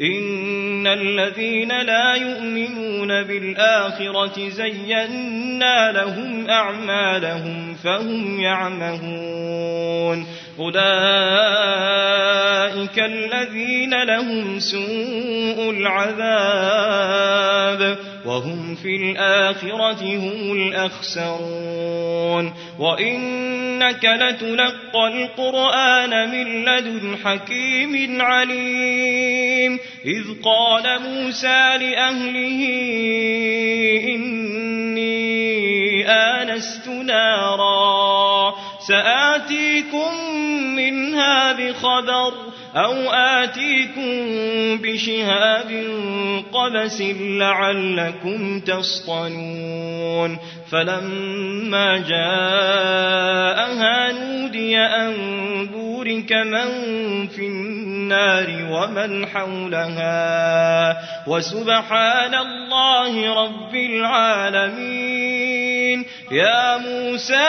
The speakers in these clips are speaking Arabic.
إن الذين لا يؤمنون بالآخرة زينا لهم أعمالهم فهم يعمهون أولئك الذين لهم سوء العذاب وهم في الآخرة هم الأخسرون وإنك لتلقى القرآن من لدن حكيم عليم إذ قال موسى لأهله إني آنست نارا سآتيكم منها بخبر أو آتيكم بشهاب قبس لعلكم تصطنون فلما جاءها نودي أن بورك من في النار ومن حولها وسبحان الله رب العالمين يا موسى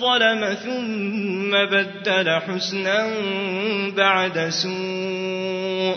ظلم ثم بدل حسنا بعد سوء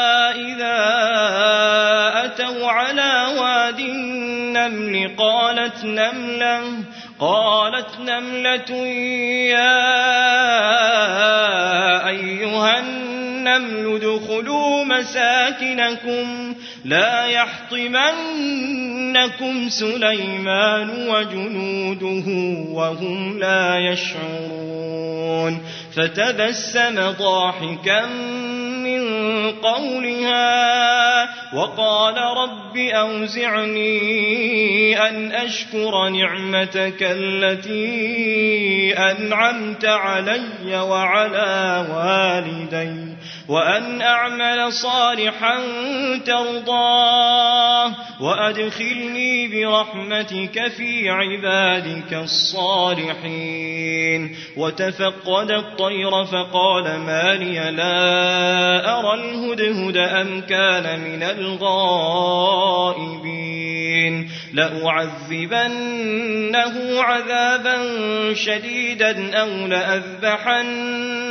النمل قالت نملة قالت نملة يا أيها النمل ادخلوا مساكنكم لا يحطمنكم سليمان وجنوده وهم لا يشعرون. فتبسم ضاحكا من قولها وقال رب أوزعني أن أشكر نعمتك التي أنعمت علي وعلى والدي. وأن أعمل صالحا ترضاه وأدخلني برحمتك في عبادك الصالحين. وتفقد الطير فقال ما لي لا أرى الهدهد أم كان من الغائبين. لأعذبنه عذابا شديدا أو لأذبحنه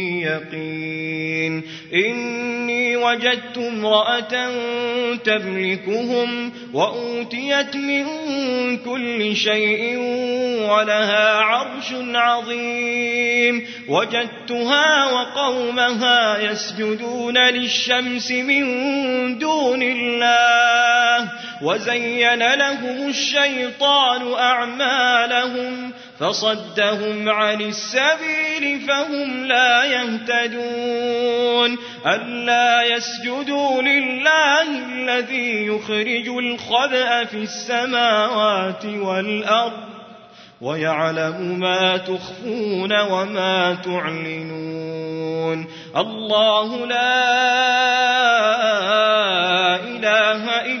يقين. إني وجدت امرأة تملكهم وأوتيت من كل شيء ولها عرش عظيم. وجدتها وقومها يسجدون للشمس من دون وزين لهم الشيطان أعمالهم فصدهم عن السبيل فهم لا يهتدون. ألا يسجدوا لله الذي يخرج الخبأ في السماوات والأرض ويعلم ما تخفون وما تعلنون. الله لا إله إلا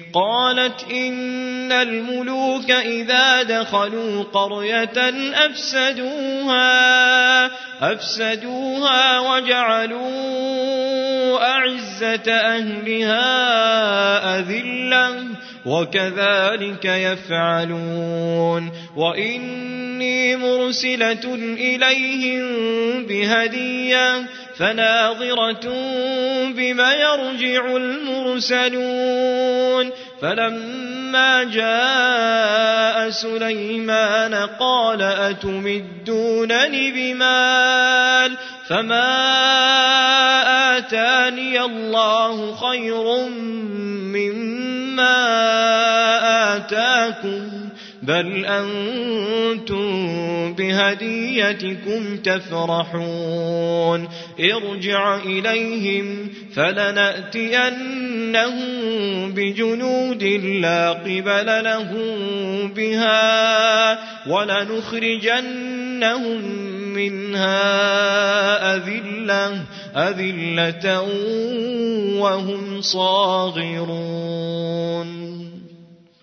قالت إن الملوك إذا دخلوا قرية أفسدوها أفسدوها وجعلوا أعزة أهلها أذلة وكذلك يفعلون. وإني مرسلة إليهم بهدية فناظرة بما يرجع المرسلون. فلما جاء سليمان قال أتمدونني بمال؟ فما آتاني الله خير مما آتاكم؟ بل أنتم بهديتكم تفرحون ارجع إليهم فلنأتينهم بجنود لا قبل لهم بها ولنخرجنهم منها أذلة أذلة وهم صاغرون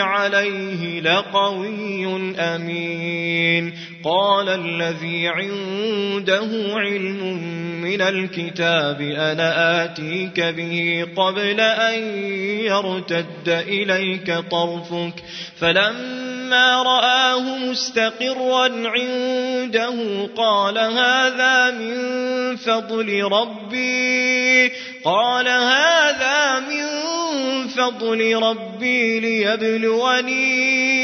عليه لقوي أمين. قال الذي عنده علم من الكتاب أنا آتيك به قبل أن يرتد إليك طرفك. فلما رآه مستقرا عنده قال هذا من فضل ربي. قال هذا من فضل ربي ليبلوني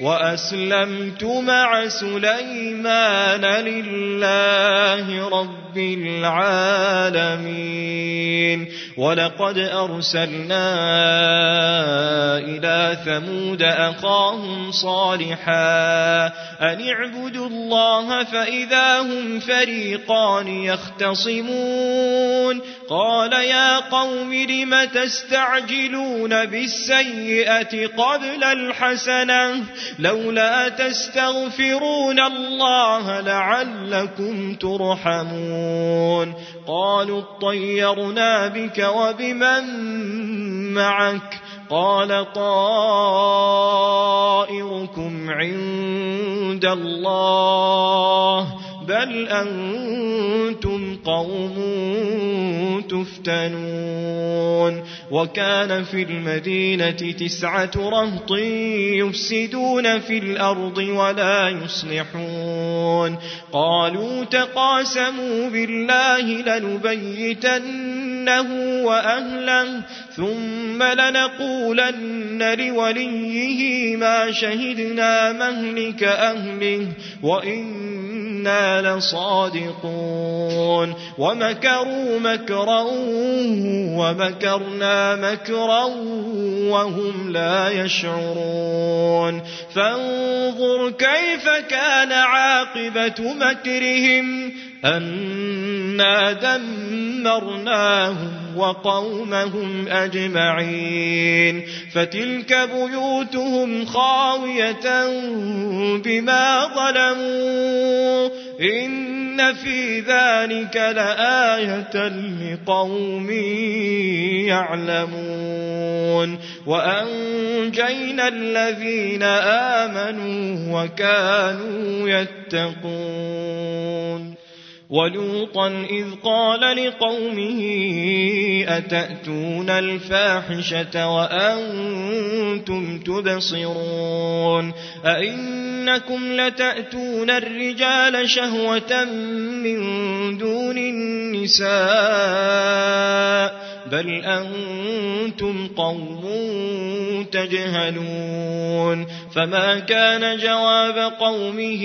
وأسلمت مع سليمان لله رب العالمين. ولقد أرسلنا إلى ثمود أخاهم صالحا أن اعبدوا الله فإذا هم فريقان يختصمون. قال يا قوم لم تستعجلون بالسيئة قبل الحسنة؟ لولا تستغفرون الله لعلكم ترحمون. قالوا اطيرنا بك وبمن معك. قال طائركم عند الله. بل أنتم قوم تفتنون وكان في المدينة تسعة رهط يفسدون في الأرض ولا يصلحون قالوا تقاسموا بالله لنبيتنه وأهله ثم لنقولن لوليه ما شهدنا مهلك أهله وإنا لصادقون ومكروا مكرا ومكرنا مكرا وهم لا يشعرون فانظر كيف كان عاقبة مكرهم أنا دمرناهم وقومهم أجمعين فتلك بيوتهم خاوية بما ظلموا إن في ذلك لآية لقوم يعلمون وأنجينا الذين آمنوا وكانوا يتقون ولوطا إذ قال لقومه أتأتون الفاحشة وأنتم تبصرون أئنكم لتأتون الرجال شهوة من دون النساء بل أنتم قوم تجهلون فما كان جواب قومه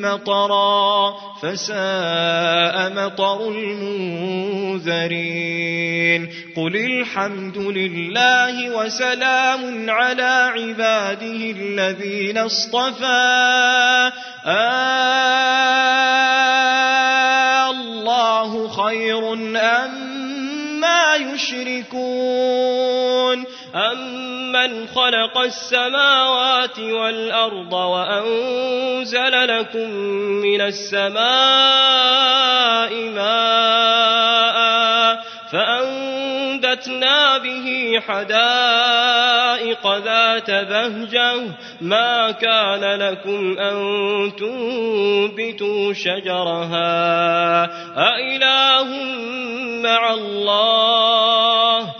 مطرا فساء مطر المنذرين قل الحمد لله وسلام على عباده الذين اصطفى. آه الله خير أم ما يشركون. أمن خلق السماوات والأرض وأنزل لكم من السماء ماء فأنبتنا به حدائق ذات بهجة ما كان لكم أن تنبتوا شجرها أإله مع الله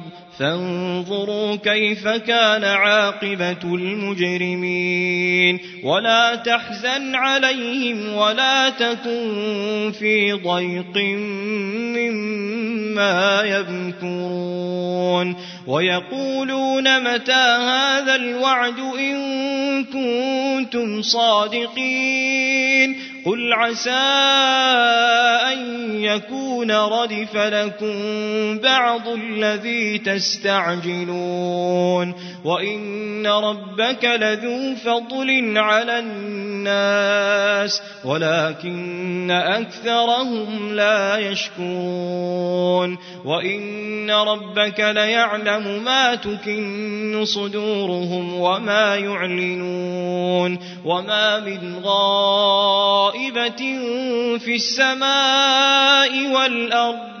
فانظروا كيف كان عاقبة المجرمين. ولا تحزن عليهم ولا تكن في ضيق مما يمكرون. ويقولون متى هذا الوعد إن كنتم صادقين. قل عسى أن يكون ردف لكم بعض الذي تستعجلون وإن ربك لذو فضل على الناس ولكن أكثرهم لا يشكرون. وإن ربك ليعلم ما تكن صدورهم وما يعلنون. وما من غائبة في السماء والأرض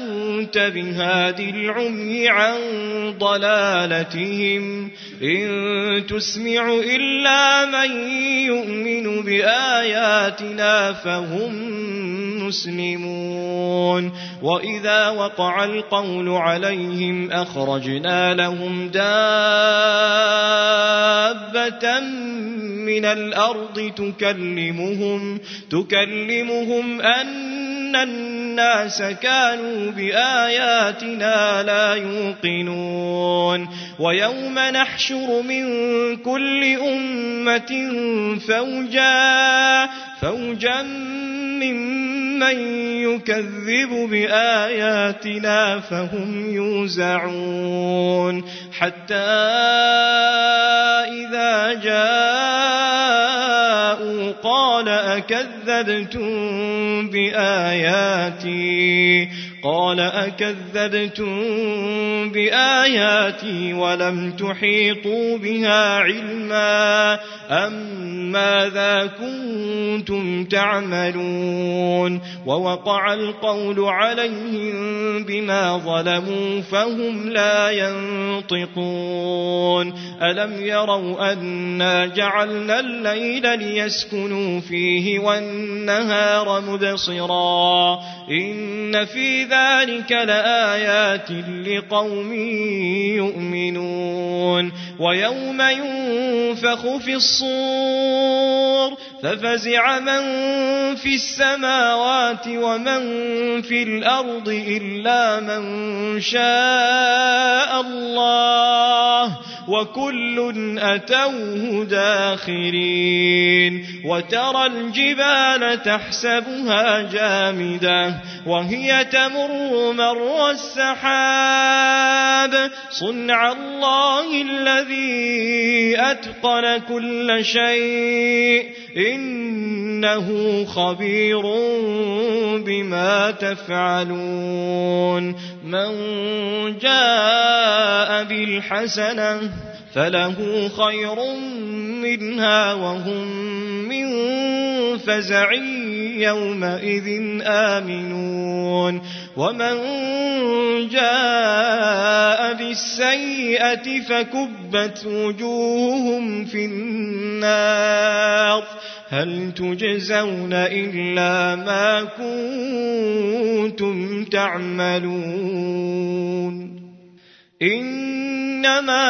أنت بهادي العمي عن ضلالتهم. إن تسمع إلا من يؤمن بآياتنا فهم مسلمون. وإذا وقع القول عليهم أخرجنا لهم دابة من الأرض تكلمهم تكلمهم أن الناس كانوا بآياتنا لا يوقنون. ويوم نحشر من كل أمة فوجا فوجا ممن يكذب بآياتنا فهم يوزعون. حتى إذا جاءوا أكذبتم بآياتي قال أكذبتم بآياتي ولم تحيطوا بها علما أم ماذا كنتم تعملون ووقع القول عليهم بما ظلموا فهم لا ينطقون ألم يروا أنا جعلنا الليل ليسكنوا فيه والنهار مبصرا إن في ذلك لآيات لقوم يؤمنون ويوم ينفخ في الصور ففزع من في السماوات ومن في الأرض إلا من شاء الله وكل أتوه داخرين وترى الجبال تحسبها جامدة وهي تمر مر السحاب صنع الله الذي أتقن كل شيء إنه خبير بما تفعلون. من جاء بالحسنة فله خير منها وهم من فزع يومئذ آمنون. ومن جاء بالسيئة فكبت وجوههم في النار. هل تجزون إلا ما كنتم تعملون إنما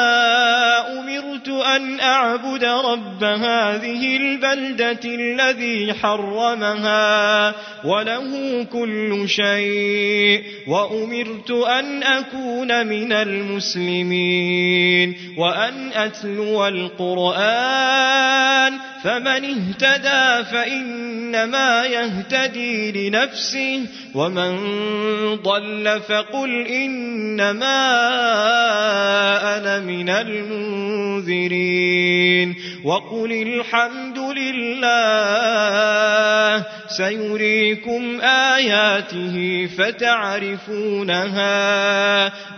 أمرت أن أعبد رب هذه البلدة الذي حرمها وله كل شيء وأمرت أن أكون من المسلمين وأن أتلو القرآن فمن اهتدى فإنما يهتدي لنفسه ومن ضل فقل إنما أنا من المنذرين. وقل الحمد لله سيريكم آياته فتعرفونها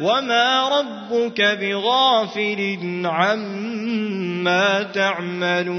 وما ربك بغافل عما تعملون.